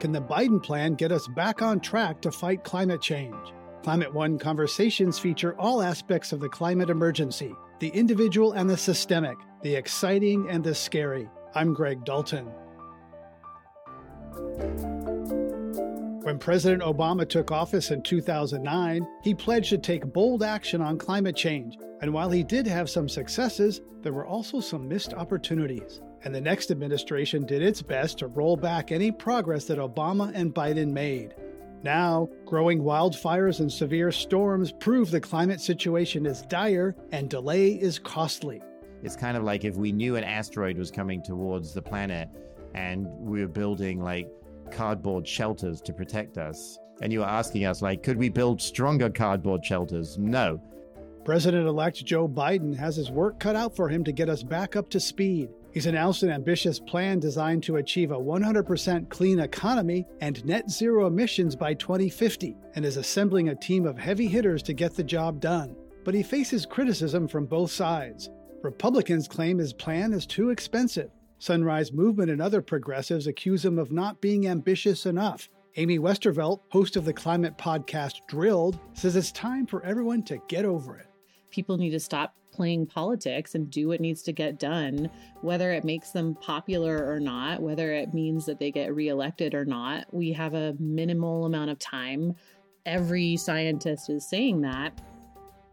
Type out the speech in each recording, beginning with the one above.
Can the Biden plan get us back on track to fight climate change? Climate One conversations feature all aspects of the climate emergency the individual and the systemic, the exciting and the scary. I'm Greg Dalton. When President Obama took office in 2009, he pledged to take bold action on climate change. And while he did have some successes, there were also some missed opportunities. And the next administration did its best to roll back any progress that Obama and Biden made. Now, growing wildfires and severe storms prove the climate situation is dire and delay is costly. It's kind of like if we knew an asteroid was coming towards the planet and we were building like cardboard shelters to protect us. And you were asking us, like, could we build stronger cardboard shelters? No. President elect Joe Biden has his work cut out for him to get us back up to speed. He's announced an ambitious plan designed to achieve a 100% clean economy and net zero emissions by 2050, and is assembling a team of heavy hitters to get the job done. But he faces criticism from both sides. Republicans claim his plan is too expensive. Sunrise Movement and other progressives accuse him of not being ambitious enough. Amy Westervelt, host of the climate podcast Drilled, says it's time for everyone to get over it. People need to stop playing politics and do what needs to get done, whether it makes them popular or not, whether it means that they get reelected or not. We have a minimal amount of time. Every scientist is saying that.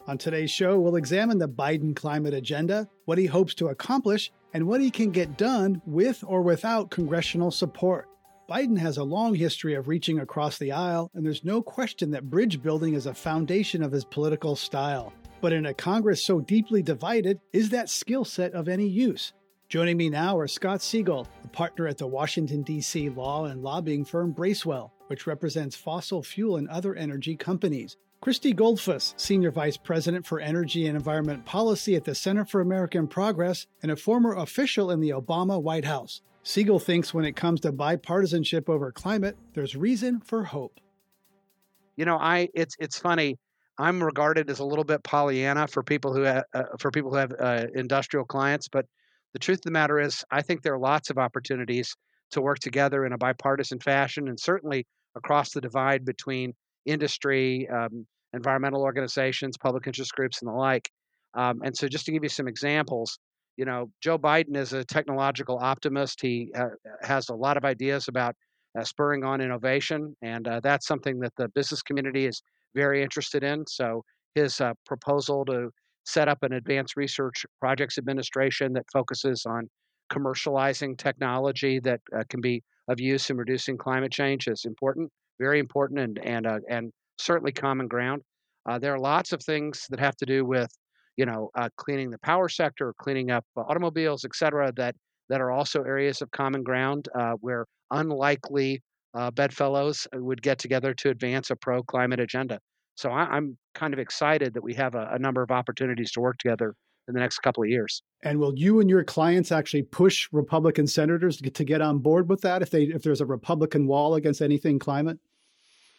On today's show, we'll examine the Biden climate agenda, what he hopes to accomplish, and what he can get done with or without congressional support. Biden has a long history of reaching across the aisle, and there's no question that bridge building is a foundation of his political style. But in a Congress so deeply divided, is that skill set of any use? Joining me now are Scott Segal, a partner at the Washington, D.C. law and lobbying firm Bracewell, which represents fossil fuel and other energy companies. Christy Goldfuss, Senior Vice President for Energy and Environment Policy at the Center for American Progress and a former official in the Obama White House. Segal thinks when it comes to bipartisanship over climate, there's reason for hope. You know, I it's it's funny. I'm regarded as a little bit Pollyanna for people who have, uh, for people who have uh, industrial clients, but the truth of the matter is, I think there are lots of opportunities to work together in a bipartisan fashion, and certainly across the divide between industry, um, environmental organizations, public interest groups, and the like. Um, and so, just to give you some examples, you know, Joe Biden is a technological optimist. He uh, has a lot of ideas about uh, spurring on innovation, and uh, that's something that the business community is very interested in. So, his uh, proposal to set up an advanced research projects administration that focuses on commercializing technology that uh, can be of use in reducing climate change is important very important and and uh, and certainly common ground. Uh, there are lots of things that have to do with, you know, uh, cleaning the power sector, cleaning up automobiles, et cetera, that that are also areas of common ground uh, where unlikely uh, bedfellows would get together to advance a pro climate agenda. So I, am kind of excited that we have a, a number of opportunities to work together in the next couple of years. And will you and your clients actually push Republican senators to get, to get on board with that if they if there's a Republican wall against anything climate?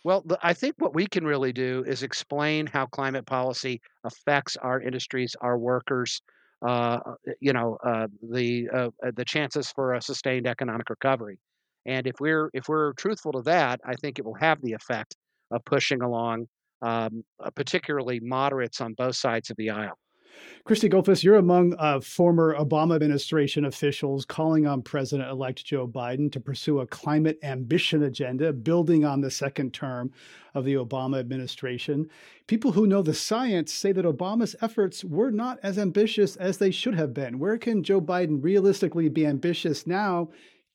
Well, I think what we can really do is explain how climate policy affects our industries, our workers, uh, uh you know, uh, the uh, uh, the chances for a sustained economic recovery. And if we're if we're truthful to that, I think it will have the effect of pushing along, um, uh, particularly moderates on both sides of the aisle. Christy Goldfuss, you're among uh, former Obama administration officials calling on President elect Joe Biden to pursue a climate ambition agenda building on the second term of the Obama administration. People who know the science say that Obama's efforts were not as ambitious as they should have been. Where can Joe Biden realistically be ambitious now,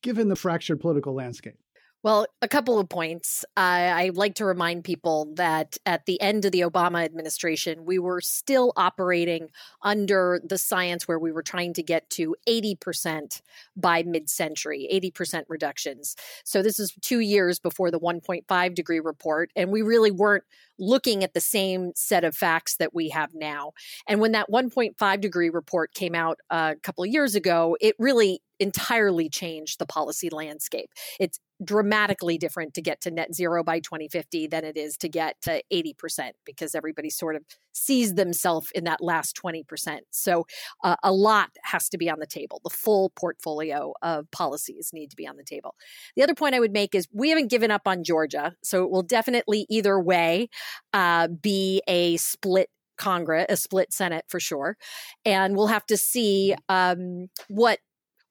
given the fractured political landscape? Well, a couple of points. I like to remind people that at the end of the Obama administration, we were still operating under the science where we were trying to get to 80% by mid century, 80% reductions. So this is two years before the 1.5 degree report. And we really weren't looking at the same set of facts that we have now. And when that 1.5 degree report came out a couple of years ago, it really entirely changed the policy landscape. It's dramatically different to get to net zero by 2050 than it is to get to 80% because everybody sort of sees themselves in that last 20%. So uh, a lot has to be on the table. The full portfolio of policies need to be on the table. The other point I would make is we haven't given up on Georgia. So it will definitely either way uh, be a split Congress, a split Senate for sure. And we'll have to see um, what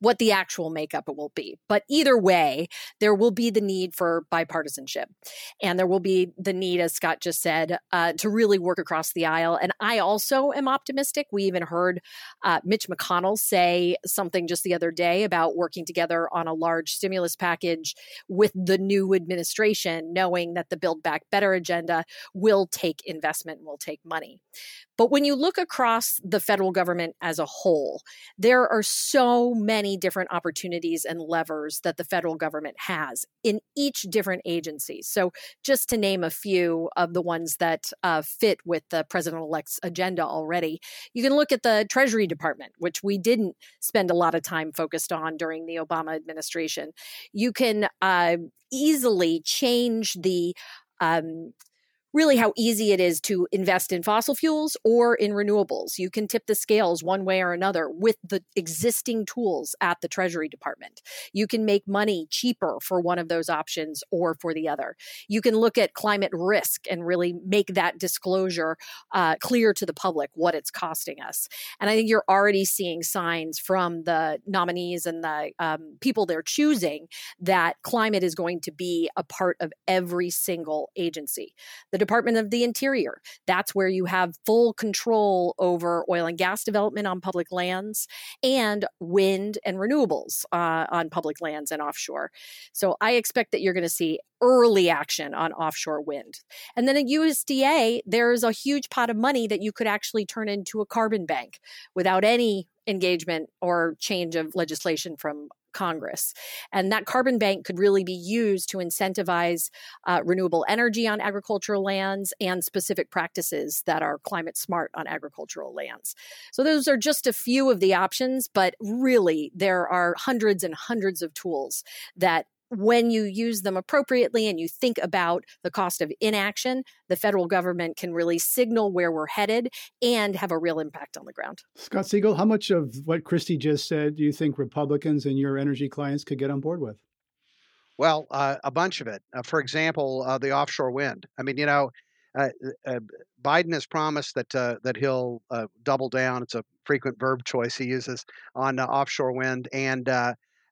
what the actual makeup will be. But either way, there will be the need for bipartisanship. And there will be the need, as Scott just said, uh, to really work across the aisle. And I also am optimistic. We even heard uh, Mitch McConnell say something just the other day about working together on a large stimulus package with the new administration, knowing that the Build Back Better agenda will take investment, will take money. But when you look across the federal government as a whole, there are so many different opportunities and levers that the federal government has in each different agency. So, just to name a few of the ones that uh, fit with the president elect's agenda already, you can look at the Treasury Department, which we didn't spend a lot of time focused on during the Obama administration. You can uh, easily change the um, really how easy it is to invest in fossil fuels or in renewables. You can tip the scales one way or another with the existing tools at the Treasury Department. You can make money cheaper for one of those options or for the other. You can look at climate risk and really make that disclosure uh, clear to the public what it's costing us. And I think you're already seeing signs from the nominees and the um, people they're choosing that climate is going to be a part of every single agency. The Department of the Interior. That's where you have full control over oil and gas development on public lands and wind and renewables uh, on public lands and offshore. So I expect that you're going to see early action on offshore wind. And then at USDA, there's a huge pot of money that you could actually turn into a carbon bank without any engagement or change of legislation from Congress. And that carbon bank could really be used to incentivize uh, renewable energy on agricultural lands and specific practices that are climate smart on agricultural lands. So, those are just a few of the options, but really, there are hundreds and hundreds of tools that when you use them appropriately and you think about the cost of inaction, the federal government can really signal where we're headed and have a real impact on the ground. Scott Segal, how much of what Christy just said do you think Republicans and your energy clients could get on board with? Well, uh, a bunch of it. Uh, for example, uh, the offshore wind. I mean, you know, uh, uh, Biden has promised that uh, that he'll double down. It's a frequent verb choice he uses on offshore wind, and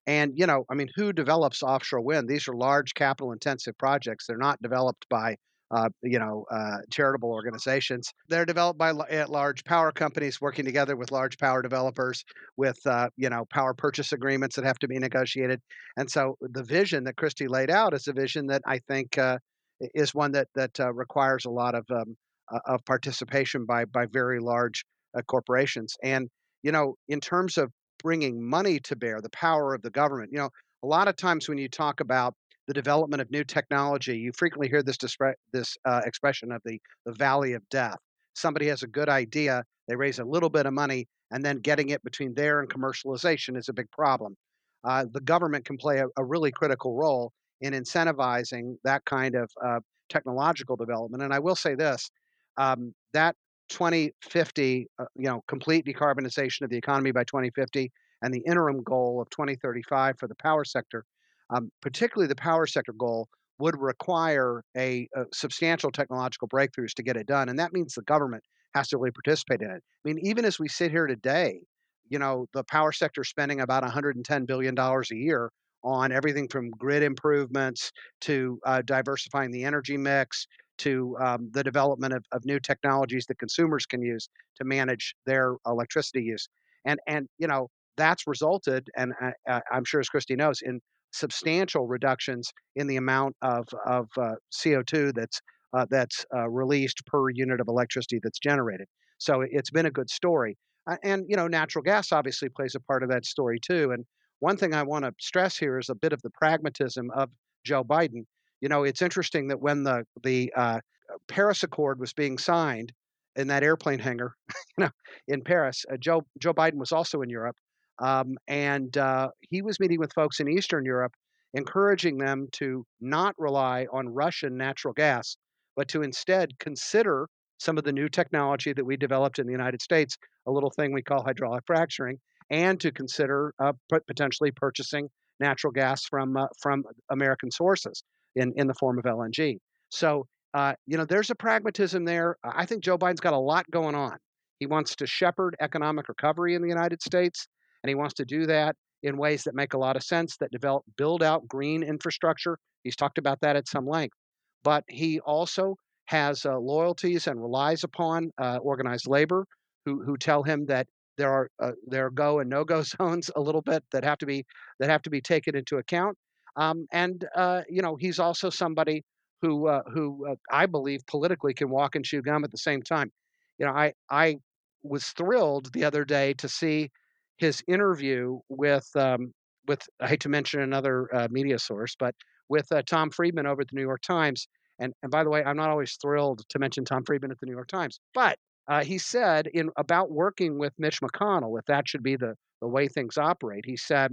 and, you know, I mean, who develops offshore wind? These are large capital intensive projects. They're not developed by, uh, you know, uh, charitable organizations. They're developed by at large power companies working together with large power developers with, uh, you know, power purchase agreements that have to be negotiated. And so the vision that Christy laid out is a vision that I think uh, is one that that uh, requires a lot of um, uh, of participation by by very large corporations. And you know, in terms of bringing money to bear, the power of the government. You know, a lot of times when you talk about the development of new technology, you frequently hear this dispre- this uh, expression of the the valley of death. Somebody has a good idea, they raise a little bit of money, and then getting it between there and commercialization is a big problem. Uh, the government can play a, a, really critical role in incentivizing that kind of uh, technological development. And I will say this: um, that 2050, uh, you know, complete decarbonization of the economy by 2050, and the interim goal of 2035 for the power sector, um, particularly the power sector goal, would require a, a, substantial technological breakthroughs to get it done, and that means the government has to really participate in it. I mean, even as we sit here today, you know, the power sector spending about 110 billion dollars a year on everything from grid improvements to uh, diversifying the energy mix to um, the development of, of new technologies that consumers can use to manage their electricity use. And, and you know, that's resulted, and I, am sure as Christy knows, in substantial reductions in the amount of, of uh, CO2 that's, uh, that's uh, released per unit of electricity that's generated. So it's been a good story. and, you know, natural gas obviously plays a part of that story too. And one thing I want to stress here is a bit of the pragmatism of Joe Biden. You know, it's interesting that when the the uh, Paris Accord was being signed in that airplane hangar, you know, in Paris, uh, Joe Joe Biden was also in Europe, um, and uh, he was meeting with folks in Eastern Europe, encouraging them to not rely on Russian natural gas, but to instead consider some of the new technology that we developed in the United States, a little thing we call hydraulic fracturing, and to consider uh, potentially purchasing natural gas from uh, from American sources in in the form of LNG. So uh, you know, there's a pragmatism there. I think Joe Biden's got a lot going on. He wants to shepherd economic recovery in the United States, and he wants to do that in ways that make a lot of sense, that develop, build out green infrastructure. He's talked about that at some length. But he also has uh, loyalties and relies upon uh, organized labor who, who tell him that there are uh, there are go and no go zones a little bit that have to be that have to be taken into account. Um, and uh, you know he's also somebody who uh, who uh, I believe politically can walk and chew gum at the same time. You know I I was thrilled the other day to see his interview with um, with I hate to mention another uh, media source, but with uh, Tom Friedman over at the New York Times. And and by the way, I'm not always thrilled to mention Tom Friedman at the New York Times, but uh, he said in about working with Mitch McConnell, if that should be the the way things operate, he said,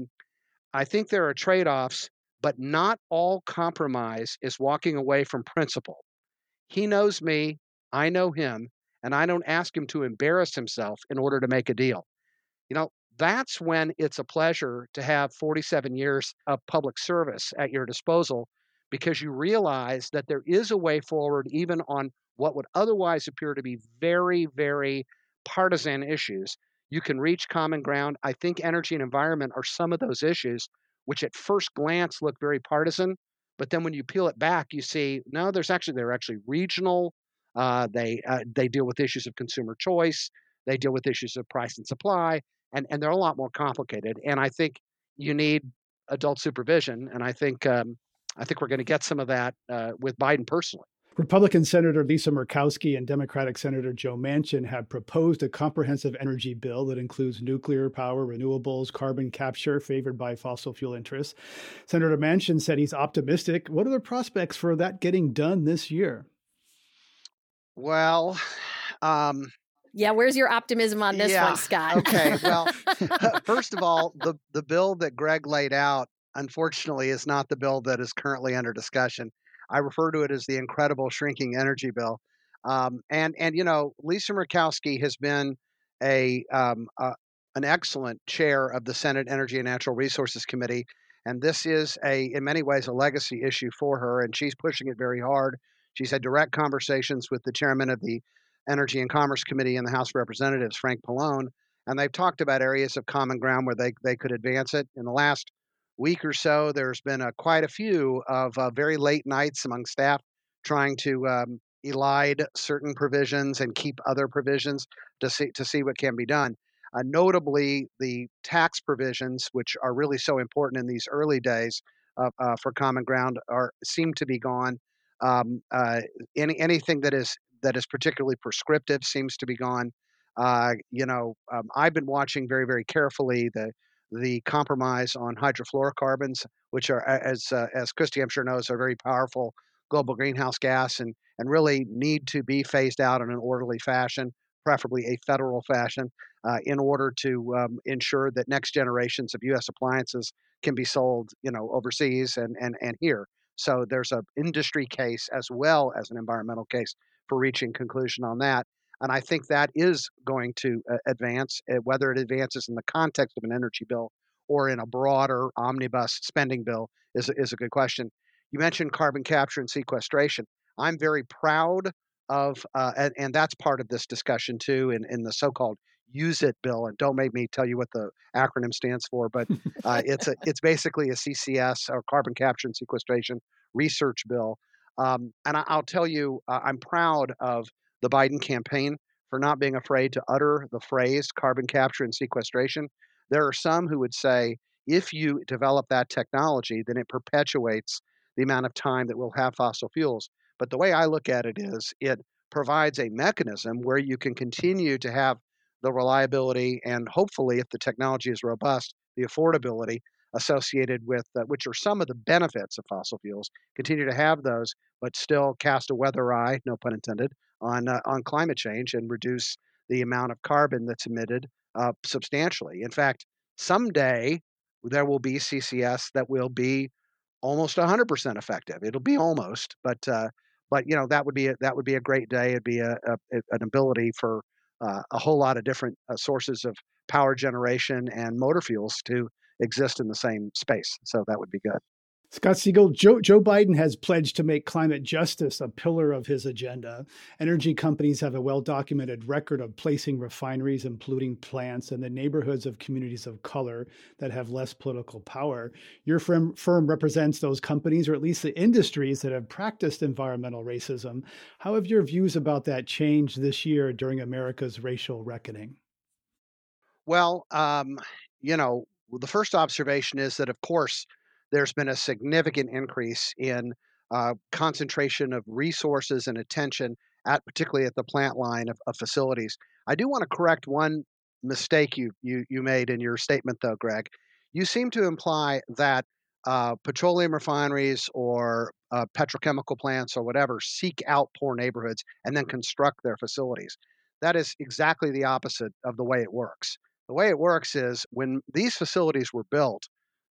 I think there are trade offs, but not all compromise is walking away from principle. He knows me, I know him, and I don't ask him to embarrass himself in order to make a deal. You know, that's when it's a pleasure to have 47 years of public service at your disposal because you realize that there is a way forward even on what would otherwise appear to be very, very partisan issues. You can reach common ground. I think energy and environment are some of those issues which at first glance look very partisan, but then when you peel it back, you see no, there's actually they're actually regional. Uh, they uh, they deal with issues of consumer choice. They deal with issues of price and supply and and they're a lot more complicated. And I think you need adult supervision, and I think um, I think we're going to get some of that uh, with Biden personally. Republican Senator Lisa Murkowski and Democratic Senator Joe Manchin have proposed a comprehensive energy bill that includes nuclear power, renewables, carbon capture favored by fossil fuel interests. Senator Manchin said he's optimistic. What are the prospects for that getting done this year? Well, um, yeah, where's your optimism on this yeah. one, Scott? okay, well, first of all, the the bill that Greg laid out, unfortunately, is not the bill that is currently under discussion. I refer to it as the incredible shrinking energy bill. Um, and and you know, Lisa Murkowski has been a, um, uh, an excellent chair of the Senate Energy and Natural Resources Committee, and this is a in many ways a legacy issue for her, and she's pushing it very hard. She's had direct conversations with the chairman of the Energy and Commerce Committee in the House of Representatives, Frank Pallone, and they've talked about areas of common ground where they, they could advance it. In the last week or so, there's been a, quite a few of uh, very late nights among staff trying to um, elide certain provisions and keep other provisions to see to see what can be done. Uh, notably, the tax provisions, which are really so important in these early days uh, for common ground, are seem to be gone. Um, uh, any anything that is that is particularly prescriptive seems to be gone. Uh, you know, um, I've been watching very, very carefully the the compromise on hydrofluorocarbons, which are, as uh, as Christy I'm sure knows, are very powerful global greenhouse gas and and really need to be phased out in an orderly fashion, preferably a federal fashion, uh, in order to um, ensure that next generations of U.S. appliances can be sold, you know, overseas and and and here. So there's an industry case as well as an environmental case for reaching conclusion on that. And I think that is going to uh, advance, uh, whether it advances in the context of an energy bill or in a broader omnibus spending bill is, is a good question. You mentioned carbon capture and sequestration. I'm very proud of, uh, and, and, that's part of this discussion too, in, in the so called use it bill. And don't make me tell you what the acronym stands for, but uh, it's, a, it's basically a CCS or carbon capture and sequestration research bill um, and I, will tell you, uh, I'm proud of the Biden campaign for not being afraid to utter the phrase carbon capture and sequestration. There are some who would say if you develop that technology, then it perpetuates the amount of time that we'll have fossil fuels. But the way I look at it is it provides a mechanism where you can continue to have the reliability and hopefully, if the technology is robust, the affordability associated with, uh, which are some of the benefits of fossil fuels, continue to have those, but still cast a weather eye, no pun intended, on uh, on climate change and reduce the amount of carbon that's emitted uh, substantially. In fact, someday there will be CCS that will be almost 100% effective. It'll be almost, but uh, but you know that would be a, that would be a great day. It'd be a, a an ability for uh, a whole lot of different uh, sources of power generation and motor fuels to exist in the same space. So that would be good. Scott Segal, Joe, Joe Biden has pledged to make climate justice a pillar of his agenda. Energy companies have a well documented record of placing refineries and polluting plants in the neighborhoods of communities of color that have less political power. Your firm, firm represents those companies, or at least the industries that have practiced environmental racism. How have your views about that changed this year during America's racial reckoning? Well, um, you know, the first observation is that, of course, there's been a significant increase in uh, concentration of resources and attention at particularly at the plant line of, of facilities. I do want to correct one mistake you, you you made in your statement, though, Greg. You seem to imply that uh, petroleum refineries or uh, petrochemical plants or whatever seek out poor neighborhoods and then construct their facilities. That is exactly the opposite of the way it works. The way it works is when these facilities were built,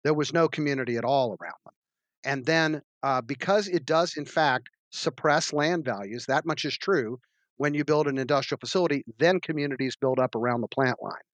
there was no community at all around them. And then, uh, because it does, in fact, suppress land values, that much is true. When you build an industrial facility, then communities build up around the plant line.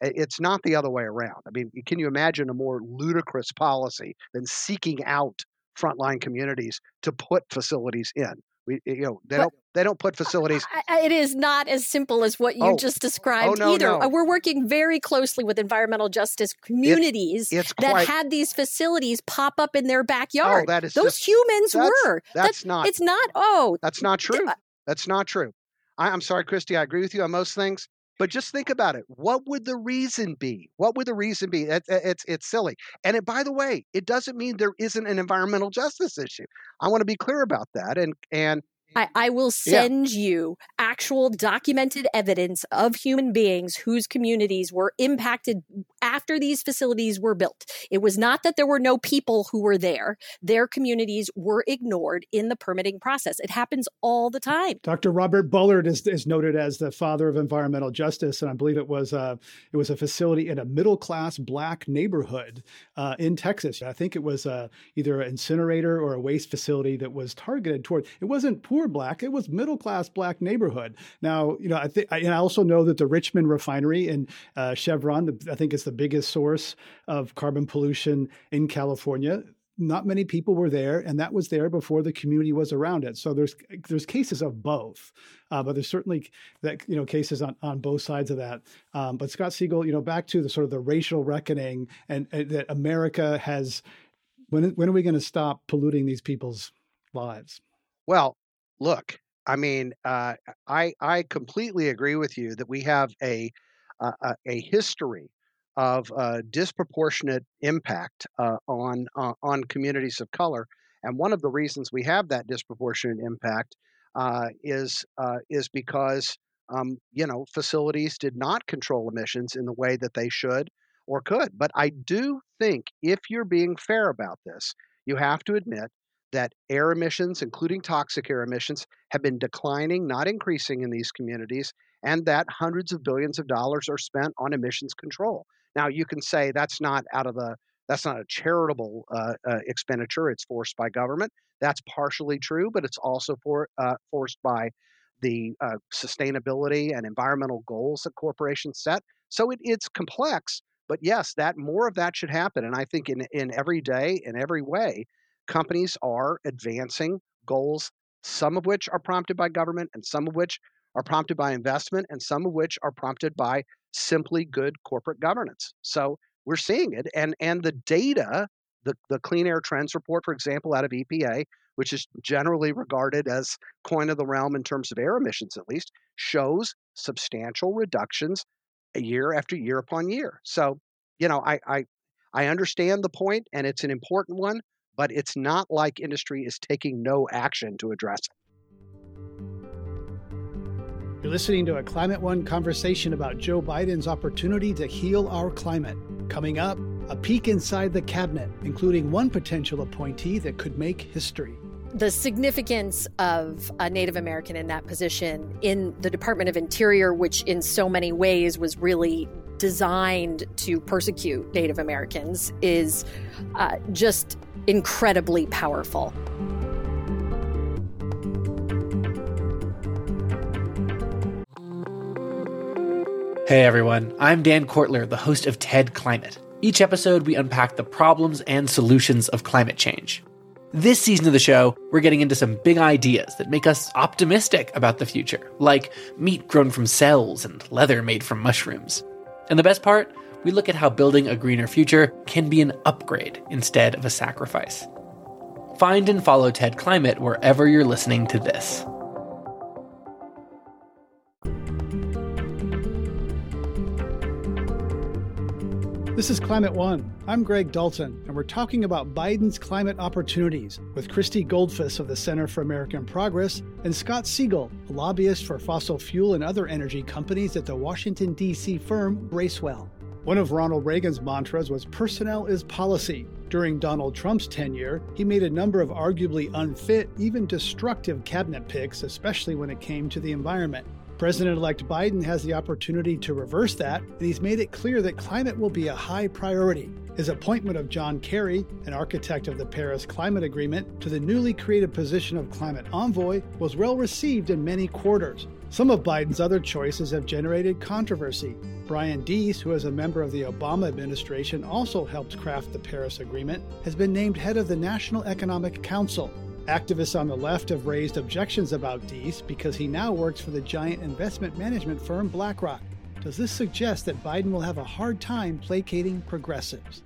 It's not the other way around. I mean, can you imagine a more ludicrous policy than seeking out frontline communities to put facilities in? We, you know, they but, don't they don't put facilities. it is not as simple as what you oh, just oh, described oh, no, either. No. Uh, we're working very closely with environmental justice communities it, that quite, had these facilities pop up in their backyard. Oh, that is those just, humans that's, were. That's, that's, not. It's not. Oh, that's not true. That's not true. I, I'm sorry, Christy. I agree with you on most things. But just think about it. What would the reason be? What would the reason be? It, it, it's it's silly. And it, by the way, it doesn't mean there isn't an environmental justice issue. I want to be clear about that. And and I, I will send yeah. you actual documented evidence of human beings whose communities were impacted after these facilities were built. It was not that there were no people who were there, their communities were ignored in the permitting process. It happens all the time. Dr. Robert Bullard is, is noted as the father of environmental justice, and I believe it was a, it was a facility in a middle class black neighborhood uh, in Texas. I think it was uh, either an incinerator or a waste facility that was targeted toward, it wasn't poor black. It was middle class black neighborhood. Now, you know, I think, and I also know that the Richmond refinery and uh, Chevron, the, I think, is the biggest source of carbon pollution in California not many people were there, and that was there before the community was around it. So there's there's cases of both, uh, but there's certainly that you know cases on, on both sides of that. Um, but Scott Segal, you know, back to the sort of the racial reckoning and, and that America has. When when are we going to stop polluting these people's lives? Well, look, I mean, uh, I I completely agree with you that we have a a, a history of uh, disproportionate impact uh, on uh, on communities of color, and one of the reasons we have that disproportionate impact uh, is uh, is because um, you know facilities did not control emissions in the way that they should or could. But I do think if you're being fair about this, you have to admit that air emissions, including toxic air emissions, have been declining, not increasing in these communities, and that hundreds of billions of dollars are spent on emissions control. Now, you can say that's not out of the that's not a charitable uh, uh, expenditure; it's forced by government. That's partially true, but it's also for, uh, forced by the uh, sustainability and environmental goals that corporations set. So it, it's complex, but yes, that more of that should happen. And I think in in every day, in every way, companies are advancing goals, some of which are prompted by government, and some of which are prompted by investment, and some of which are prompted by simply good corporate governance. So we're seeing it, and and the data, the the Clean Air Trends report, for example, out of EPA, which is generally regarded as coin of the realm in terms of air emissions, at least, shows substantial reductions year after year upon year. So, you know, I I I understand the point, and it's an important one but it's not like industry is taking no action to address it. You're listening to a Climate One conversation about Joe Biden's opportunity to heal our climate. Coming up, a peek inside the cabinet, including one potential appointee that could make history. The significance of a Native American in that position in the Department of Interior, which in so many ways was really designed to persecute Native Americans, is uh, just incredibly powerful. Hey everyone, I'm Dan Kwartler, the host of TED Climate. Each episode, we unpack the problems and solutions of climate change. This season of the show, we're getting into some big ideas that make us optimistic about the future, like meat grown from cells and leather made from mushrooms. And the best part, we look at how building a greener future can be an upgrade instead of a sacrifice. Find and follow TED Climate wherever you're listening to this. This is Climate One. I'm Greg Dalton, and we're talking about Biden's climate opportunities with Christy Goldfuss of the Center for American Progress and Scott Segal, a lobbyist for fossil fuel and other energy companies at the Washington, D.C. firm Bracewell. One of Ronald Reagan's mantras was personnel is policy. During Donald Trump's tenure, he made a number of arguably unfit, even destructive cabinet picks, especially when it came to the environment. President elect Biden has the opportunity to reverse that, and he's made it clear that climate will be a high priority. His appointment of John Kerry, an architect of the Paris Climate Agreement, to the newly created position of climate envoy was well received in many quarters. Some of Biden's other choices have generated controversy. Brian Deese, who is a member of the Obama administration, also helped craft the Paris Agreement, has been named head of the National Economic Council. Activists on the left have raised objections about Deese because he now works for the giant investment management firm BlackRock. Does this suggest that Biden will have a hard time placating progressives?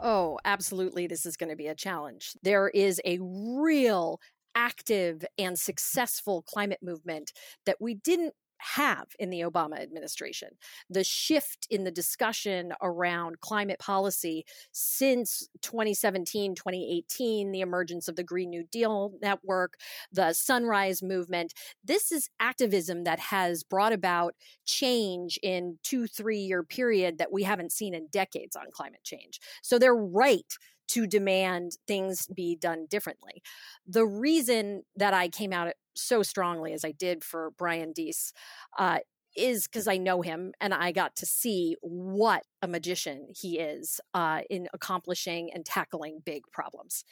Oh, absolutely. This is going to be a challenge. There is a real active and successful climate movement that we didn't have in the Obama administration. The shift in the discussion around climate policy since 2017, 2018, the emergence of the Green New Deal Network, the Sunrise Movement, this is activism that has brought about change in two, three year period that we haven't seen in decades on climate change. So they're right to demand things be done differently. The reason that I came out so strongly as I did for Brian Deese uh, is because I know him and I got to see what a magician he is uh, in accomplishing and tackling big problems.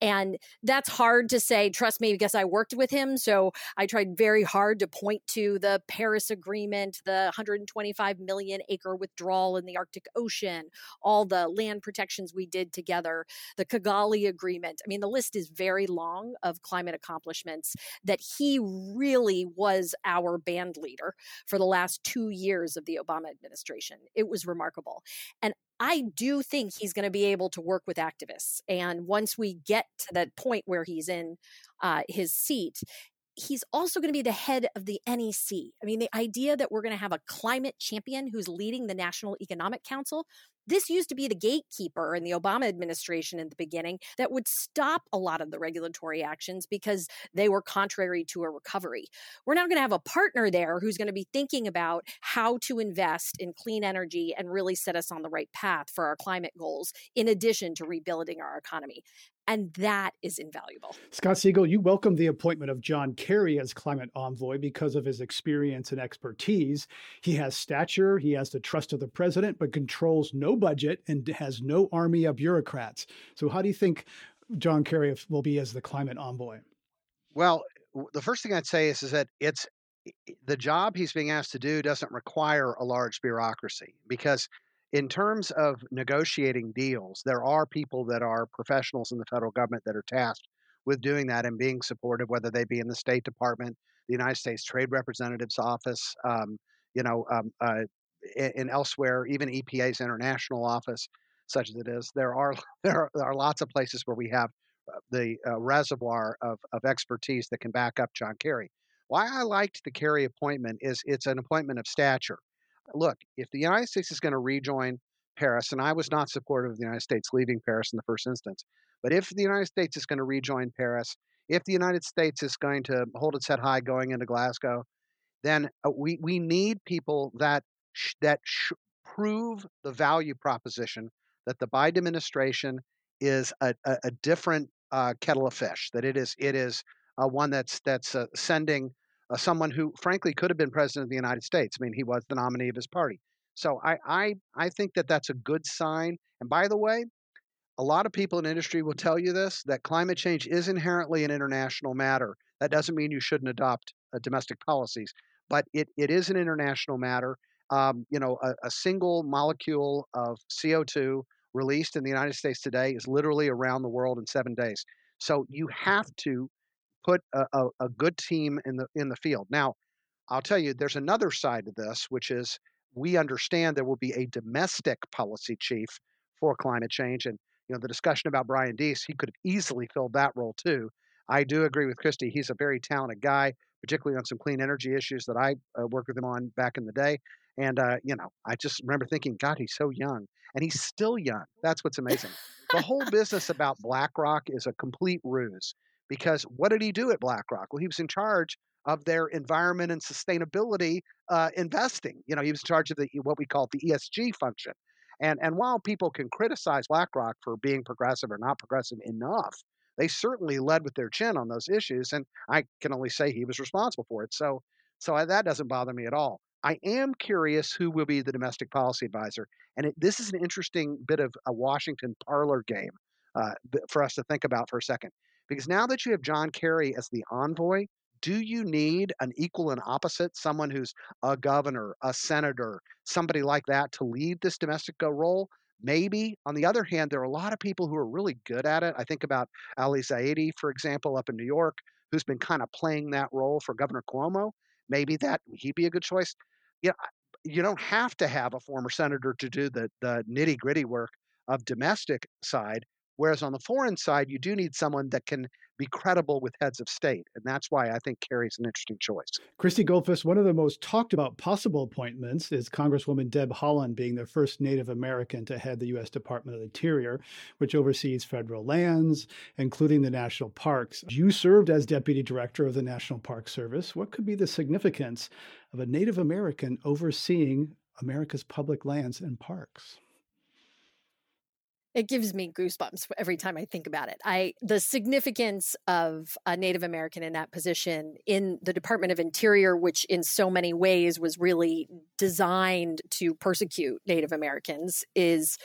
And that's hard to say, trust me, because I worked with him. So I tried very hard to point to the Paris Agreement, the 125 million acre withdrawal in the Arctic Ocean, all the land protections we did together, the Kigali Agreement. I mean, the list is very long of climate accomplishments that he really was our band leader for the last two years of the Obama administration. It was remarkable. And I do think he's going to be able to work with activists. And once we get to that point where he's in uh, his seat, he's also going to be the head of the NEC. I mean, the idea that we're going to have a climate champion who's leading the National Economic Council, this used to be the gatekeeper in the Obama administration in the beginning that would stop a lot of the regulatory actions because they were contrary to a recovery. We're now going to have a partner there who's going to be thinking about how to invest in clean energy and really set us on the right path for our climate goals, in addition to rebuilding our economy. And that is invaluable. Scott Segal, you welcome the appointment of John Kerry as climate envoy because of his experience and expertise. He has stature, he has the trust of the president, but controls no budget and has no army of bureaucrats. So, how do you think John Kerry will be as the climate envoy? Well, the first thing I'd say is, is that it's the job he's being asked to do doesn't require a large bureaucracy because in terms of negotiating deals, there are people that are professionals in the federal government that are tasked with doing that and being supportive, whether they be in the State Department, the United States Trade Representative's office, um, you know, um, uh, and elsewhere, even EPA's international office, such as it is. There are there are, there are lots of places where we have uh, the uh, reservoir of, of expertise that can back up John Kerry. Why I liked the Kerry appointment is it's an appointment of stature look, if the United States is going to rejoin Paris, and I was not supportive of the United States leaving Paris in the first instance, but if the United States is going to rejoin Paris, if the United States is going to hold its head high going into Glasgow, then uh, we we need people that sh- that sh- prove the value proposition that the Biden administration is a, a, a different uh, kettle of fish. That it is it is uh, one that's that's uh, sending uh, someone who, frankly, could have been president of the United States. I mean, he was the nominee of his party. So I, I, I think that that's a good sign. And by the way, a lot of people in industry will tell you this that climate change is inherently an international matter. That doesn't mean you shouldn't adopt uh, domestic policies, but it, it is an international matter. Um, you know, a, a single molecule of CO2 released in the United States today is literally around the world in seven days. So you have to put a, a, a good team in the in the field. Now, I'll tell you, there's another side to this, which is we understand there will be a domestic policy chief for climate change, and you know the discussion about Brian Deese, he could have easily filled that role too. I do agree with Christy; he's a very talented guy, particularly on some clean energy issues that I uh, worked with him on back in the day. And uh, you know, I just remember thinking, God, he's so young, and he's still young. That's what's amazing. the whole business about BlackRock is a complete ruse because what did he do at BlackRock? Well, he was in charge of their environment and sustainability uh, investing. You know, he was in charge of the what we call the ESG function. And and while people can criticize BlackRock for being progressive or not progressive enough, they certainly led with their chin on those issues. And I can only say he was responsible for it. So so I, that doesn't bother me at all. I am curious who will be the domestic policy advisor. And it, this is an interesting bit of a Washington parlor game uh, for us to think about for a second. Because now that you have John Kerry as the envoy, do you need an equal and opposite, someone who's a governor, a senator, somebody like that to lead this domestic uh, role? Maybe. On the other hand, there are a lot of people who are really good at it. I think about Ali Zaidi, for example, up in New York, who's been kind of playing that role for Governor Cuomo. Maybe that he'd be a good choice. Yeah, you don't have to have a former senator to do the the nitty gritty work of domestic side. Whereas on the foreign side, you do need someone that can be credible with heads of state. And that's why I think Kerry's an interesting choice. Christy Goldfuss, one of the most talked about possible appointments is Congresswoman Deb Haaland being the first Native American to head the U.S. Department of the Interior, which oversees federal lands, including the national parks. You served as Deputy Director of the National Park Service. What could be the significance of a Native American overseeing America's public lands and parks? It gives me goosebumps every time I think about it. I the significance of a Native American in that position in the Department of Interior, which in so many ways was really designed to persecute Native Americans, is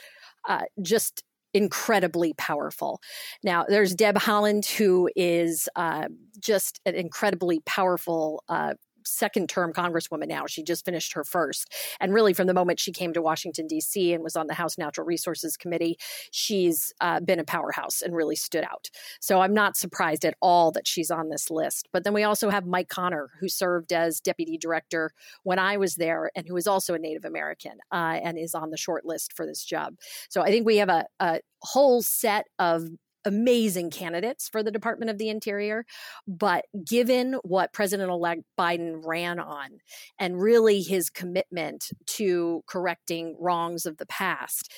uh, just incredibly powerful. Now, there's Deb Haaland, who is uh, just an incredibly powerful uh, second term congresswoman now. She just finished her first. And really, from the moment she came to Washington, D.C., and was on the House Natural Resources Committee, she's uh, been a powerhouse and really stood out. So I'm not surprised at all that she's on this list. But then we also have Mike Connor, who served as deputy director when I was there and who is also a Native American uh, and is on the short list for this job. So I think we have a, a whole set of amazing candidates for the Department of the Interior. But given what President elect Biden ran on and really his commitment to correcting wrongs of the past,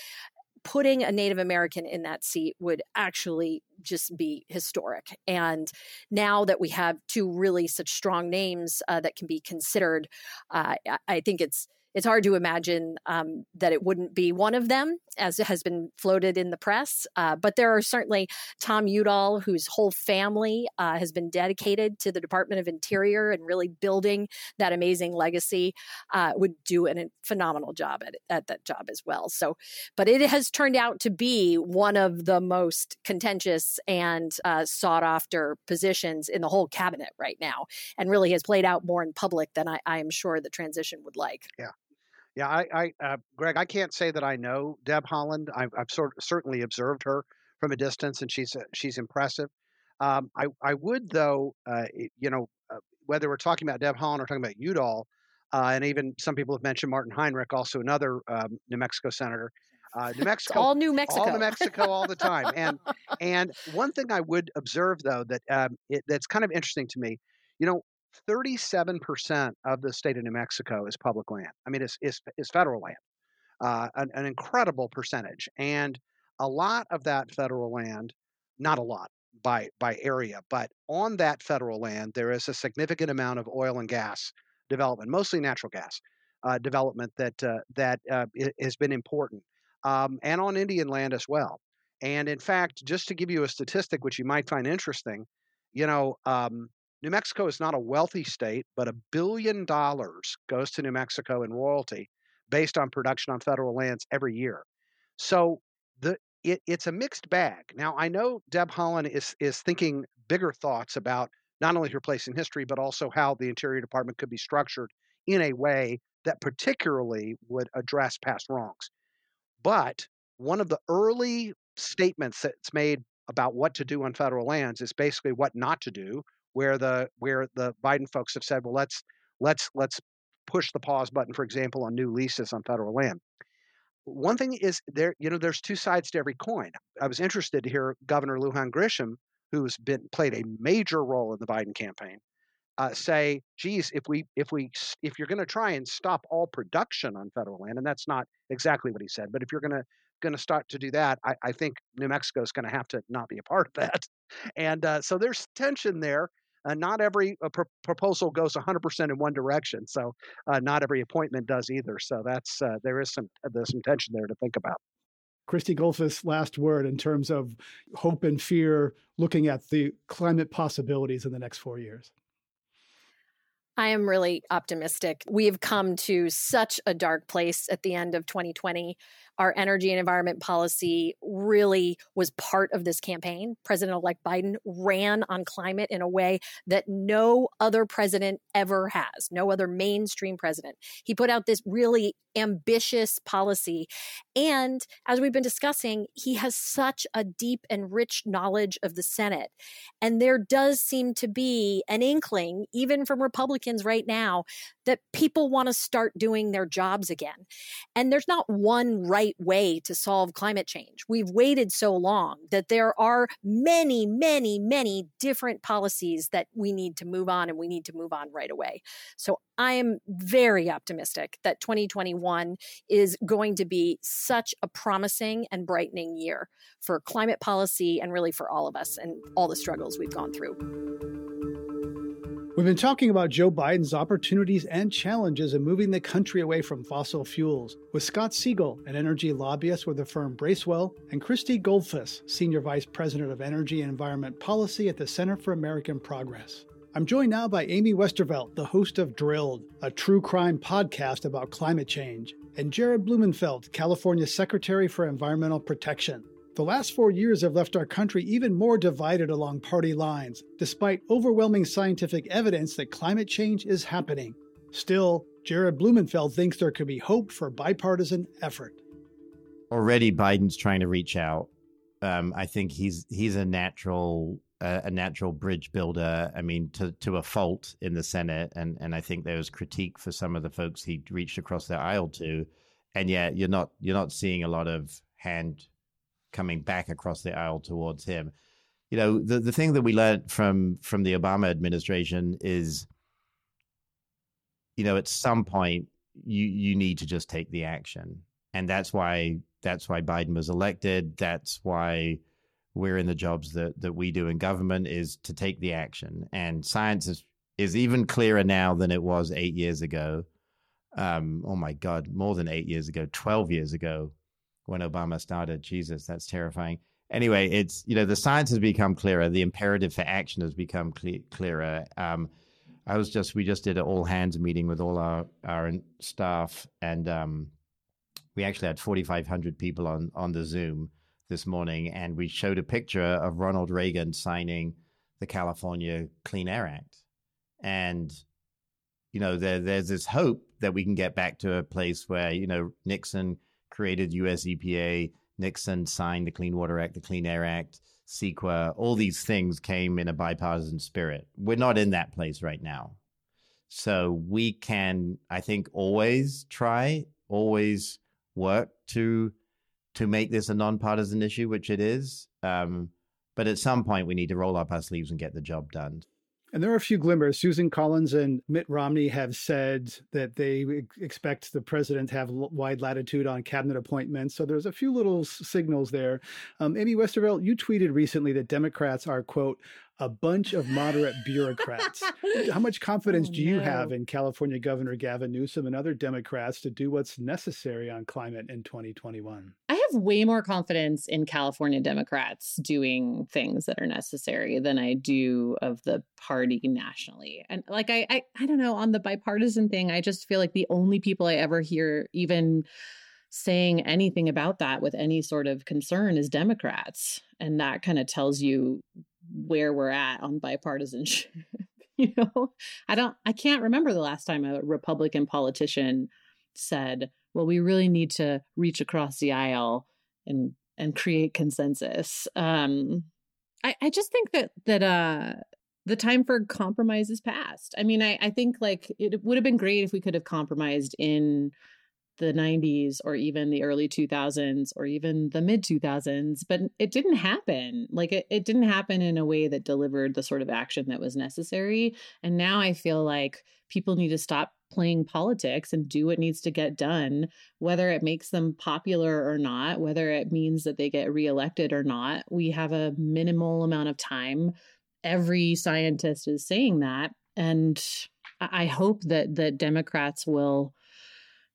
putting a Native American in that seat would actually just be historic. And now that we have two really such strong names uh, that can be considered, uh, I think it's it's hard to imagine um, that it wouldn't be one of them, as it has been floated in the press. Uh, but there are certainly Tom Udall, whose whole family uh, has been dedicated to the Department of Interior and really building that amazing legacy, uh, would do an, a phenomenal job at, at that job as well. So, but it has turned out to be one of the most contentious and uh, sought after positions in the whole cabinet right now, and really has played out more in public than I, I am sure the transition would like. Yeah. Yeah, I, I uh, Greg, I can't say that I know Deb Haaland. I've, I've sort certainly observed her from a distance, and she's uh, she's impressive. Um, I I would though, uh, you know, uh, whether we're talking about Deb Haaland or talking about Udall, uh, and even some people have mentioned Martin Heinrich, also another um, New Mexico senator. Uh, New Mexico, all New Mexico, all New Mexico, all the time. And and one thing I would observe though that um, it, that's kind of interesting to me, you know, 37% of the state of New Mexico is public land. I mean, it's, it's, it's federal land, uh, an, an incredible percentage. And a lot of that federal land, not a lot by, by area, but on that federal land, there is a significant amount of oil and gas development, mostly natural gas uh, development that, uh, that uh, has been important, um, and on Indian land as well. And in fact, just to give you a statistic, which you might find interesting, you know, um, New Mexico is not a wealthy state, but a billion dollars goes to New Mexico in royalty based on production on federal lands every year. So the it, it's a mixed bag. Now, I know Deb Haaland is is thinking bigger thoughts about not only her place in history, but also how the Interior Department could be structured in a way that particularly would address past wrongs. But one of the early statements that's made about what to do on federal lands is basically what not to do, where the where the Biden folks have said, well, let's let's let's push the pause button, for example, on new leases on federal land one thing is there, you know, there's two sides to every coin. I was interested to hear Governor Lujan Grisham, who's been played a major role in the Biden campaign, uh, say, "Geez, if we if we if you're going to try and stop all production on federal land, and that's not exactly what he said, but if you're going to going to start to do that, I, I think New Mexico is going to have to not be a part of that, and uh, so there's tension there. Uh, not every uh, pr- proposal goes 100% in one direction, so uh, not every appointment does either. So that's uh, there is some there's some tension there to think about. Christy Goldfuss, last word in terms of hope and fear, looking at the climate possibilities in the next four years. I am really optimistic. We have come to such a dark place at the end of 2020 our energy and environment policy really was part of this campaign. President elect Biden ran on climate in a way that no other president ever has, no other mainstream president. He put out this really ambitious policy. And as we've been discussing, he has such a deep and rich knowledge of the Senate. And there does seem to be an inkling, even from Republicans right now, that people want to start doing their jobs again. And there's not one right way to solve climate change. We've waited so long that there are many, many, many different policies that we need to move on and we need to move on right away. So I am very optimistic that 2021 is going to be such a promising and brightening year for climate policy and really for all of us and all the struggles we've gone through. We've been talking about Joe Biden's opportunities and challenges in moving the country away from fossil fuels with Scott Segal, an energy lobbyist with the firm Bracewell, and Christy Goldfuss, Senior Vice President of Energy and Environment Policy at the Center for American Progress. I'm joined now by Amy Westervelt, the host of Drilled, a true crime podcast about climate change, and Jared Blumenfeld, California Secretary for Environmental Protection. The last four years have left our country even more divided along party lines, despite overwhelming scientific evidence that climate change is happening. Still, Jared Blumenfeld thinks there could be hope for bipartisan effort. Already, Biden's trying to reach out. Um, I think he's he's a natural uh, a natural bridge builder. I mean, to to a fault in the Senate, and and I think there was critique for some of the folks he reached across the aisle to, and yet you're not you're not seeing a lot of hand coming back across the aisle towards him. You know, the the thing that we learned from from the Obama administration is, you know, at some point you you need to just take the action, and that's why that's why Biden was elected. That's why we're in the jobs that that we do in government is to take the action. And science is is even clearer now than it was eight years ago. Um, oh my God, more than eight years ago, twelve years ago when Obama started. Jesus, that's terrifying. Anyway, it's you know the science has become clearer. The imperative for action has become cle- clearer. Um, I was just we just did an all hands meeting with all our our staff, and um, we actually had forty five hundred people on on the Zoom this morning, and we showed a picture of Ronald Reagan signing the California Clean Air Act, and you know there there's this hope that we can get back to a place where you know Nixon created US EPA. Nixon signed the Clean Water Act, the Clean Air Act, CEQA. All these things came in a bipartisan spirit. We're not in that place right now. So we can, I think, always try, always work to to make this a nonpartisan issue, which it is. Um, but at some point, we need to roll up our sleeves and get the job done. And there are a few glimmers. Susan Collins and Mitt Romney have said that they expect the president to have wide latitude on cabinet appointments. So there's a few little signals there. Um, Amy Westervelt, you tweeted recently that Democrats are, quote, a bunch of moderate bureaucrats. How much confidence oh, do you no. have in California Governor Gavin Newsom and other Democrats to do what's necessary on climate in 2021? I have way more confidence in California Democrats doing things that are necessary than I do of the party nationally. And like I I, I don't know, on the bipartisan thing, I just feel like the only people I ever hear even saying anything about that with any sort of concern is Democrats. And that kind of tells you where we're at on bipartisanship. you know, I don't, I can't remember the last time a Republican politician said, well, we really need to reach across the aisle and and create consensus. Um, I, I just think that that uh, the time for compromise is past. I mean, I, I think like it would have been great if we could have compromised in the 90s or even the early 2000s or even the mid 2000s but it didn't happen like it, it didn't happen in a way that delivered the sort of action that was necessary and now i feel like people need to stop playing politics and do what needs to get done whether it makes them popular or not whether it means that they get reelected or not we have a minimal amount of time every scientist is saying that and i hope that that democrats will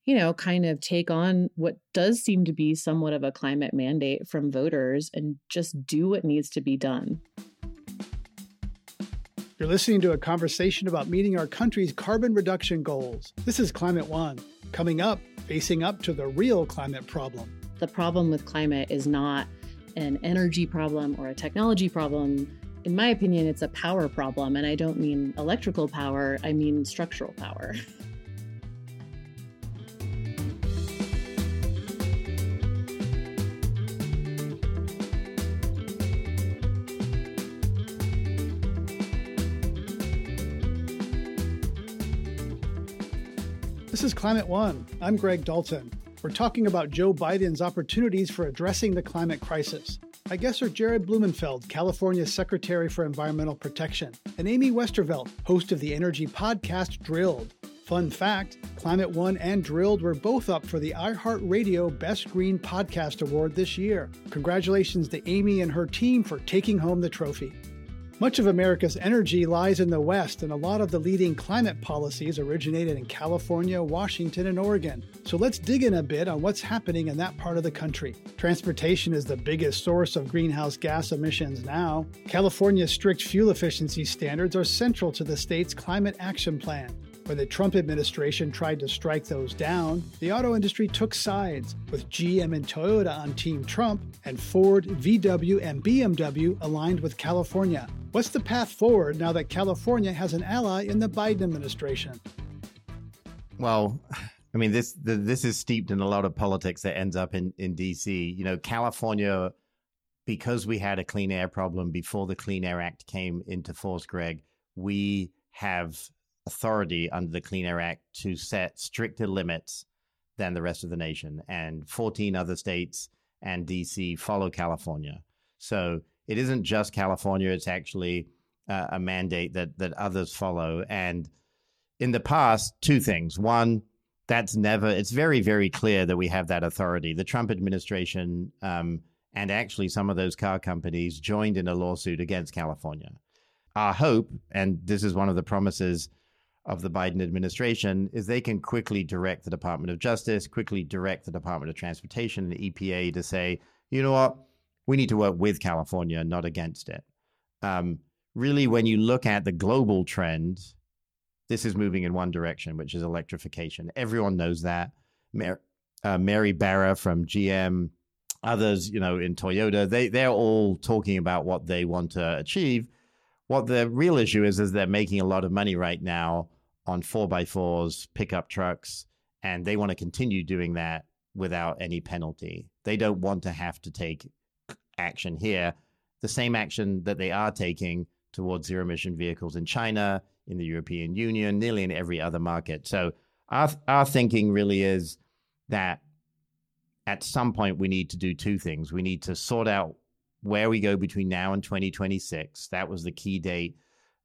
you know, kind of take on what does seem to be somewhat of a climate mandate from voters and just do what needs to be done. You're listening to a conversation about meeting our country's carbon reduction goals. This is Climate One. Coming up, facing up to the real climate problem. The problem with climate is not an energy problem or a technology problem. In my opinion, it's a power problem. And I don't mean electrical power, I mean structural power. is Climate One. I'm Greg Dalton. We're talking about Joe Biden's opportunities for addressing the climate crisis. My guests are Jared Blumenfeld, California's Secretary for Environmental Protection, and Amy Westervelt, host of the energy podcast Drilled. Fun fact Climate One and Drilled were both up for the iHeartRadio Best Green Podcast Award this year. Congratulations to Amy and her team for taking home the trophy. Much of America's energy lies in the West, and a lot of the leading climate policies originated in California, Washington, and Oregon. So let's dig in a bit on what's happening in that part of the country. Transportation is the biggest source of greenhouse gas emissions now. California's strict fuel efficiency standards are central to the state's climate action plan. When the Trump administration tried to strike those down, the auto industry took sides, with GM and Toyota on Team Trump and Ford, VW, and BMW aligned with California. What's the path forward now that California has an ally in the Biden administration? Well, I mean, this the, this is steeped in a lot of politics that ends up in, in DC. You know, California, because we had a clean air problem before the Clean Air Act came into force, Greg, we have authority under the Clean Air Act to set stricter limits than the rest of the nation. And 14 other states and DC follow California. So it isn't just California, it's actually uh, a mandate that, that others follow. And in the past, two things. One, that's never, it's very, very clear that we have that authority. The Trump administration um, and actually some of those car companies joined in a lawsuit against California. Our hope, and this is one of the promises of the Biden administration is they can quickly direct the Department of Justice, quickly direct the Department of Transportation and the EPA to say, you know what, we need to work with California, not against it. Um, really, when you look at the global trend, this is moving in one direction, which is electrification. Everyone knows that. Mar- uh, Mary Barra from GM, others, you know, in Toyota, they they're all talking about what they want to achieve. What the real issue is is they're making a lot of money right now on four by fours, pickup trucks, and they want to continue doing that without any penalty. They don't want to have to take action here, the same action that they are taking towards zero emission vehicles in China, in the European Union, nearly in every other market. So our our thinking really is that at some point we need to do two things. We need to sort out where we go between now and 2026. That was the key date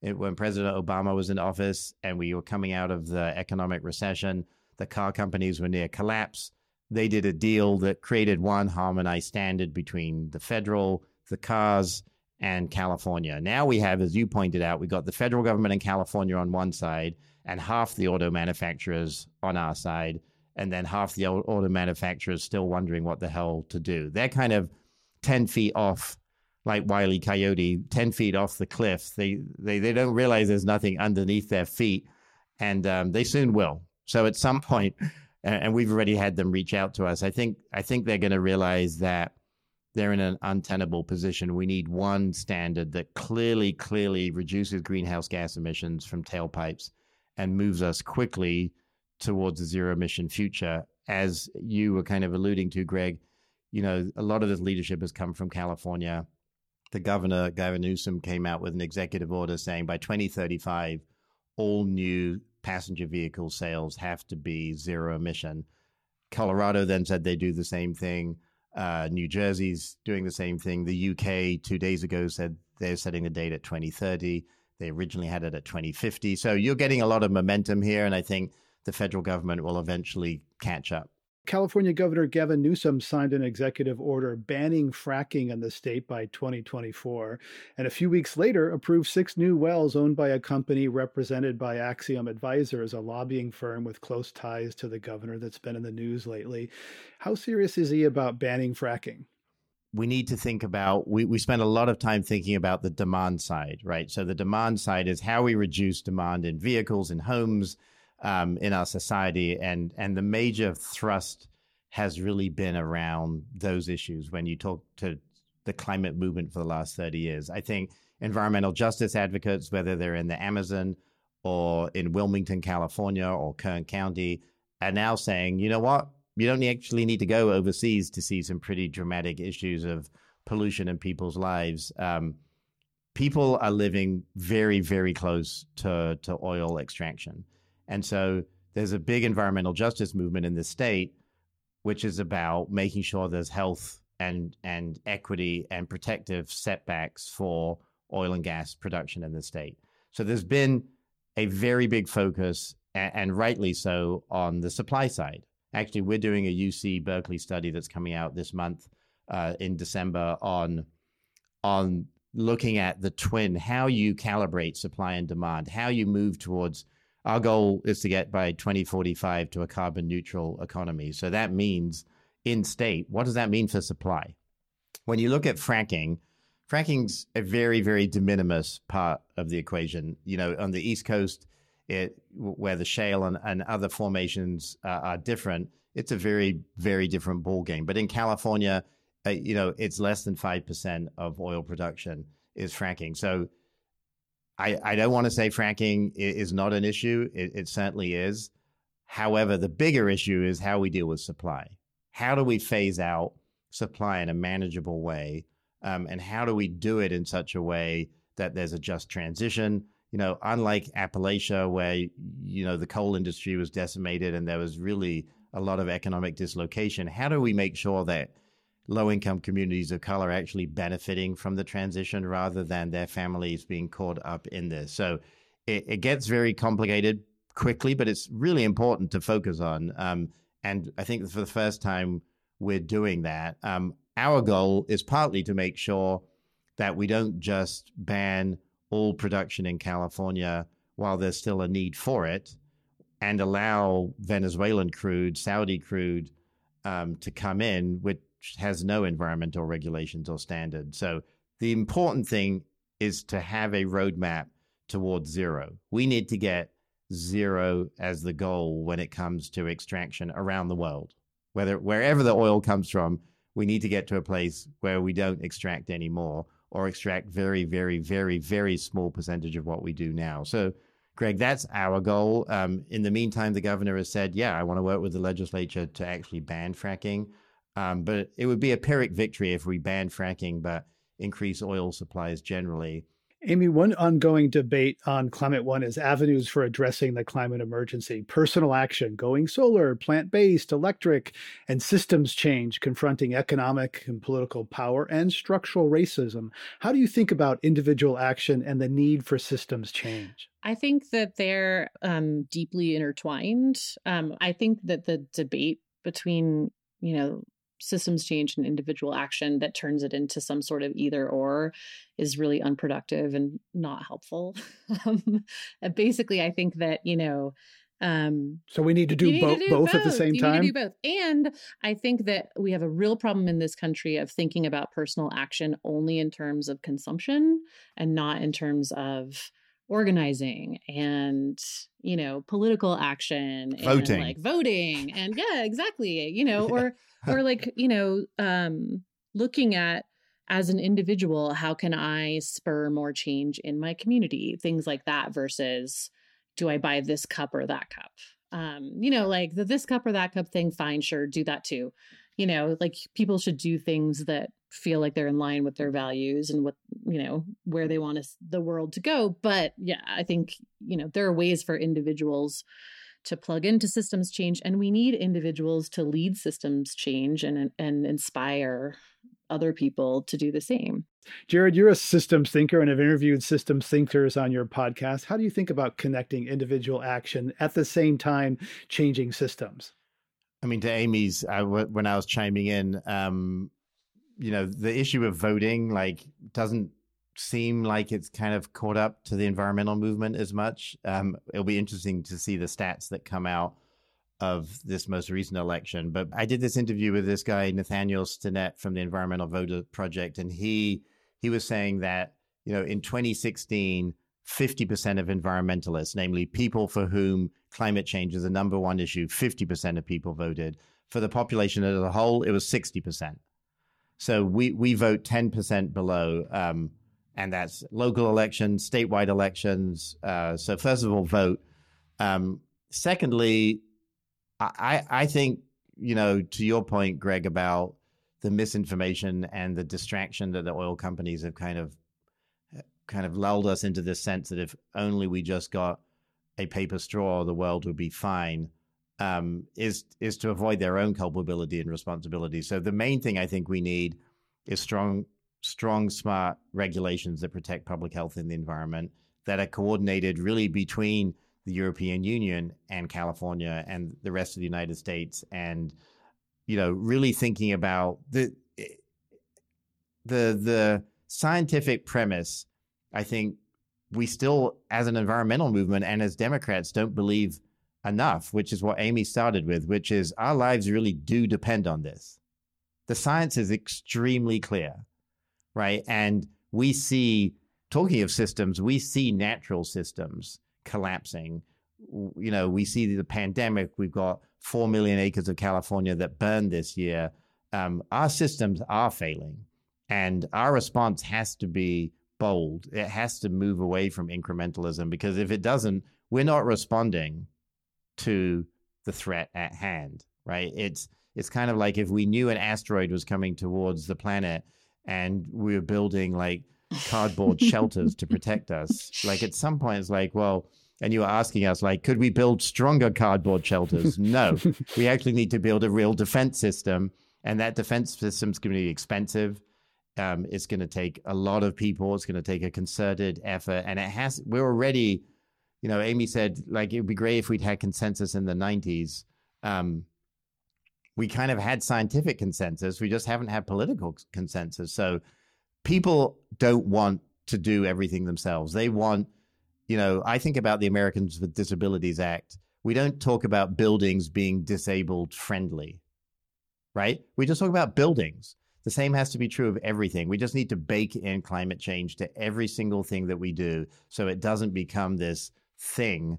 it, when President Obama was in office and we were coming out of the economic recession, the car companies were near collapse. They did a deal that created one harmonized standard between the federal, the cars, and California. Now we have, as you pointed out, we've got the federal government in California on one side and half the auto manufacturers on our side, and then half the auto manufacturers still wondering what the hell to do. They're kind of 10 feet off like Wiley. Coyote, 10 feet off the cliff. They, they, they don't realize there's nothing underneath their feet, and um, they soon will. So at some point, and, we've already had them reach out to us. I think I think they're going to realize that they're in an untenable position. We need one standard that clearly, clearly reduces greenhouse gas emissions from tailpipes and moves us quickly towards a zero emission future. As you were kind of alluding to, Greg, you know, a lot of this leadership has come from California. The governor, Gavin Newsom, came out with an executive order saying by 2035, all new passenger vehicle sales have to be zero emission. Colorado then said they do the same thing. Uh, New Jersey's doing the same thing. The UK two days ago said they're setting the date at 2030. They originally had it at 2050. So you're getting a lot of momentum here, and I think the federal government will eventually catch up. California Governor Gavin Newsom signed an executive order banning fracking in the state by 2024, and a few weeks later approved six new wells owned by a company represented by Axiom Advisors, a lobbying firm with close ties to the governor that's been in the news lately. How serious is he about banning fracking? we need to think about we, we spend a lot of time thinking about the demand side right so the demand side is how we reduce demand in vehicles in homes um, in our society, and and the major thrust has really been around those issues. When you talk to the climate movement for the last thirty years, I think environmental justice advocates, whether they're in the Amazon or in Wilmington, California, or Kern County, are now saying, you know what, you don't actually need to go overseas to see some pretty dramatic issues of pollution in people's lives. Um, people are living very, very close to, to oil extraction. And so there's a big environmental justice movement in the state, which is about making sure there's health and and equity and protective setbacks for oil and gas production in the state. So there's been a very big focus, and, and rightly so, on the supply side. Actually, we're doing a UC Berkeley study that's coming out this month uh, in December on on looking at the twin, how you calibrate supply and demand, how you move towards our goal is to get by 2045 to a carbon neutral economy. So that means in state, what does that mean for supply? When you look at fracking, fracking's a very, very de minimis part of the equation. You know, on the East Coast, it, where the shale and, and other formations uh, are different, it's a very, very different ball game. But in California, uh, you know, it's less than 5% of oil production is fracking. So I, I don't want to say fracking is not an issue. It, it certainly is. However, the bigger issue is how we deal with supply. How do we phase out supply in a manageable way? Um, and how do we do it in such a way that there's a just transition? You know, unlike Appalachia, where, you know, the coal industry was decimated and there was really a lot of economic dislocation, how do we make sure that low income communities of color actually benefiting from the transition rather than their families being caught up in this. So it, it gets very complicated quickly, but it's really important to focus on. Um, and I think for the first time, we're doing that. Um, our goal is partly to make sure that we don't just ban all production in California while there's still a need for it and allow Venezuelan crude, Saudi crude um, to come in, which has no environmental regulations or standards. So the important thing is to have a roadmap towards zero. We need to get zero as the goal when it comes to extraction around the world. Whether wherever the oil comes from, we need to get to a place where we don't extract anymore or extract very, very, very, very small percentage of what we do now. So, Greg, that's our goal. Um, in the meantime, the governor has said, yeah, I want to work with the legislature to actually ban fracking. Um, but it would be a Pyrrhic victory if we banned fracking but increase oil supplies generally. Amy, one ongoing debate on Climate One is avenues for addressing the climate emergency. Personal action, going solar, plant based, electric, and systems change, confronting economic and political power and structural racism. How do you think about individual action and the need for systems change? I think that they're um, deeply intertwined. Um, I think that the debate between, you know, systems change and individual action that turns it into some sort of either or is really unproductive and not helpful. um, basically, I think that, you know, um, so we need to do, bo- to do both, both, at the same you time. do both, and I think that we have a real problem in this country of thinking about personal action only in terms of consumption and not in terms of organizing and you know political action voting. and like voting and yeah exactly you know or or like you know um looking at as an individual how can i spur more change in my community? Things like that versus do i buy this cup or that cup? Um you know like the this cup or that cup thing fine sure do that too. You know like people should do things that feel like they're in line with their values and what you know where they want us, the world to go. But yeah i think you know there are ways for individuals to plug into systems change and we need individuals to lead systems change and and inspire other people to do the same Jared, you're a systems thinker and have interviewed systems thinkers on your podcast. How do you think about connecting individual action at the same time changing systems? I mean, to Amy's, I, when I was chiming in, um, you know, the issue of voting like doesn't seem like it's kind of caught up to the environmental movement as much. Um, it'll be interesting to see the stats that come out of this most recent election. But I did this interview with this guy Nathaniel Stinnett from the Environmental Voter Project, and he he was saying that you know in 2016, 50% of environmentalists, namely people for whom climate change is the number one issue, 50% of people voted. For the population as a whole, it was 60%. So we we vote 10% below. Um, and that's local elections, statewide elections. Uh, so first of all, vote. Um, secondly, I, I think, you know, to your point, Greg, about the misinformation and the distraction that the oil companies have kind of kind of lulled us into this sense that if only we just got a paper straw, the world would be fine. Um, is is to avoid their own culpability and responsibility. So the main thing I think we need is strong, strong, smart regulations that protect public health and the environment that are coordinated really between the European Union and California and the rest of the United States, and you know, really thinking about the the the scientific premise. I think we still, as an environmental movement and as Democrats, don't believe enough, which is what Amy started with, which is our lives really do depend on this. The science is extremely clear, right? And we see, talking of systems, we see natural systems collapsing. You know, we see the pandemic. We've got 4 million acres of California that burned this year. Um, our systems are failing. And our response has to be bold. It has to move away from incrementalism because if it doesn't, we're not responding to the threat at hand, right? It's it's kind of like if we knew an asteroid was coming towards the planet and we were building like cardboard shelters to protect us. Like at some point it's like, well, and you were asking us like, could we build stronger cardboard shelters? No. we actually need to build a real defense system. And that defense system is going to be expensive um, it's going to take a lot of people. It's going to take a concerted effort, and it has. We're already, you know, Amy said like it would be great if we'd had consensus in the '90s. Um, we kind of had scientific consensus. We just haven't had political consensus. So people don't want to do everything themselves. They want, you know, I think about the Americans with Disabilities Act. We don't talk about buildings being disabled friendly, right? We just talk about buildings. The same has to be true of everything. We just need to bake in climate change to every single thing that we do so it doesn't become this thing,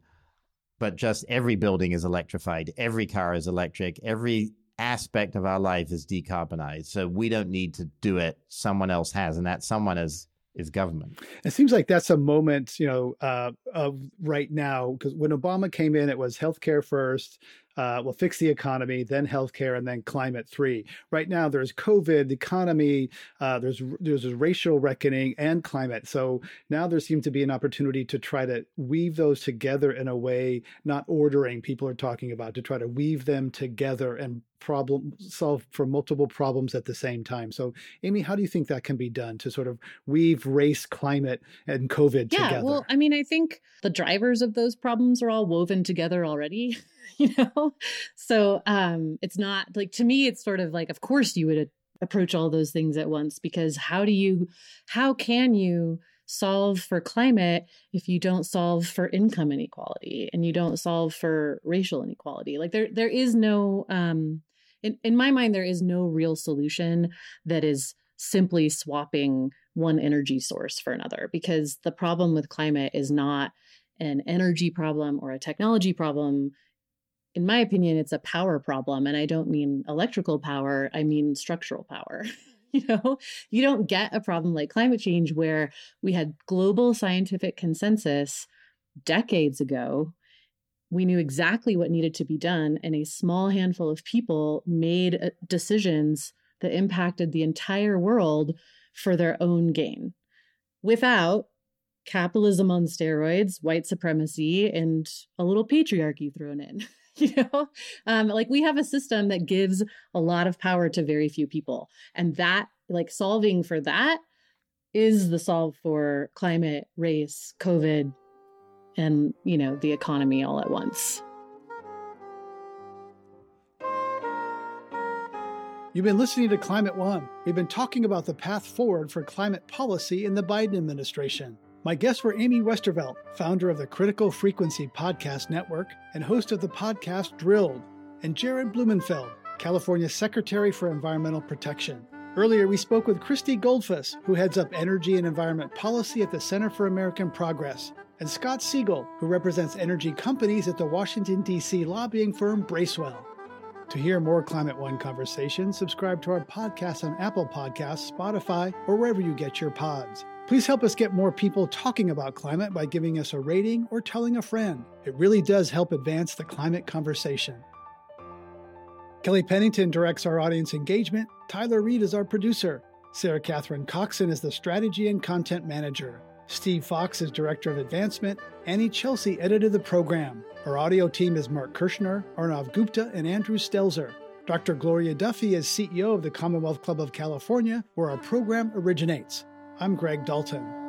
but just every building is electrified, every car is electric, every aspect of our life is decarbonized. So we don't need to do it. Someone else has, and that someone is is government. It seems like that's a moment, you know, uh, of right now because when Obama came in, it was healthcare first, uh, we'll fix the economy, then healthcare, and then climate three. Right now, there's COVID, the economy, uh, there's there's a racial reckoning, and climate. So now there seems to be an opportunity to try to weave those together in a way, not ordering. People are talking about to try to weave them together and problem solve for multiple problems at the same time. So, Amy, how do you think that can be done to sort of weave race, climate, and COVID yeah, together? well, I mean, I think the drivers of those problems are all woven together already. you know? So um it's not like to me it's sort of like of course you would approach all those things at once because how do you how can you solve for climate if you don't solve for income inequality and you don't solve for racial inequality? Like there there is no um in, in my mind there is no real solution that is simply swapping one energy source for another because the problem with climate is not an energy problem or a technology problem in my opinion it's a power problem and i don't mean electrical power i mean structural power you know you don't get a problem like climate change where we had global scientific consensus decades ago we knew exactly what needed to be done and a small handful of people made uh, decisions that impacted the entire world for their own gain without capitalism on steroids, white supremacy, and a little patriarchy thrown in. you know, um, like we have a system that gives a lot of power to very few people. And that, like, solving for that is the solve for climate, race, COVID, and, you know, the economy all at once. You've been listening to Climate One. We've been talking about the path forward for climate policy in the Biden administration. My guests were Amy Westervelt, founder of the Critical Frequency Podcast Network and host of the podcast Drilled, and Jared Blumenfeld, California Secretary for Environmental Protection. Earlier, we spoke with Christy Goldfuss, who heads up energy and environment policy at the Center for American Progress, and Scott Segal, who represents energy companies at the Washington, D.C. lobbying firm Bracewell. To hear more Climate One conversations, subscribe to our podcast on Apple Podcasts, Spotify, or wherever you get your pods. Please help us get more people talking about climate by giving us a rating or telling a friend. It really does help advance the climate conversation. Kelly Pennington directs our audience engagement. Tyler Reed is our producer. Sarah Catherine Coxon is the strategy and content manager. Steve Fox is director of advancement. Annie Chelsea edited the program. Our audio team is Mark Kirschner, Arnav Gupta, and Andrew Stelzer. Dr. Gloria Duffy is CEO of the Commonwealth Club of California, where our program originates. I'm Greg Dalton.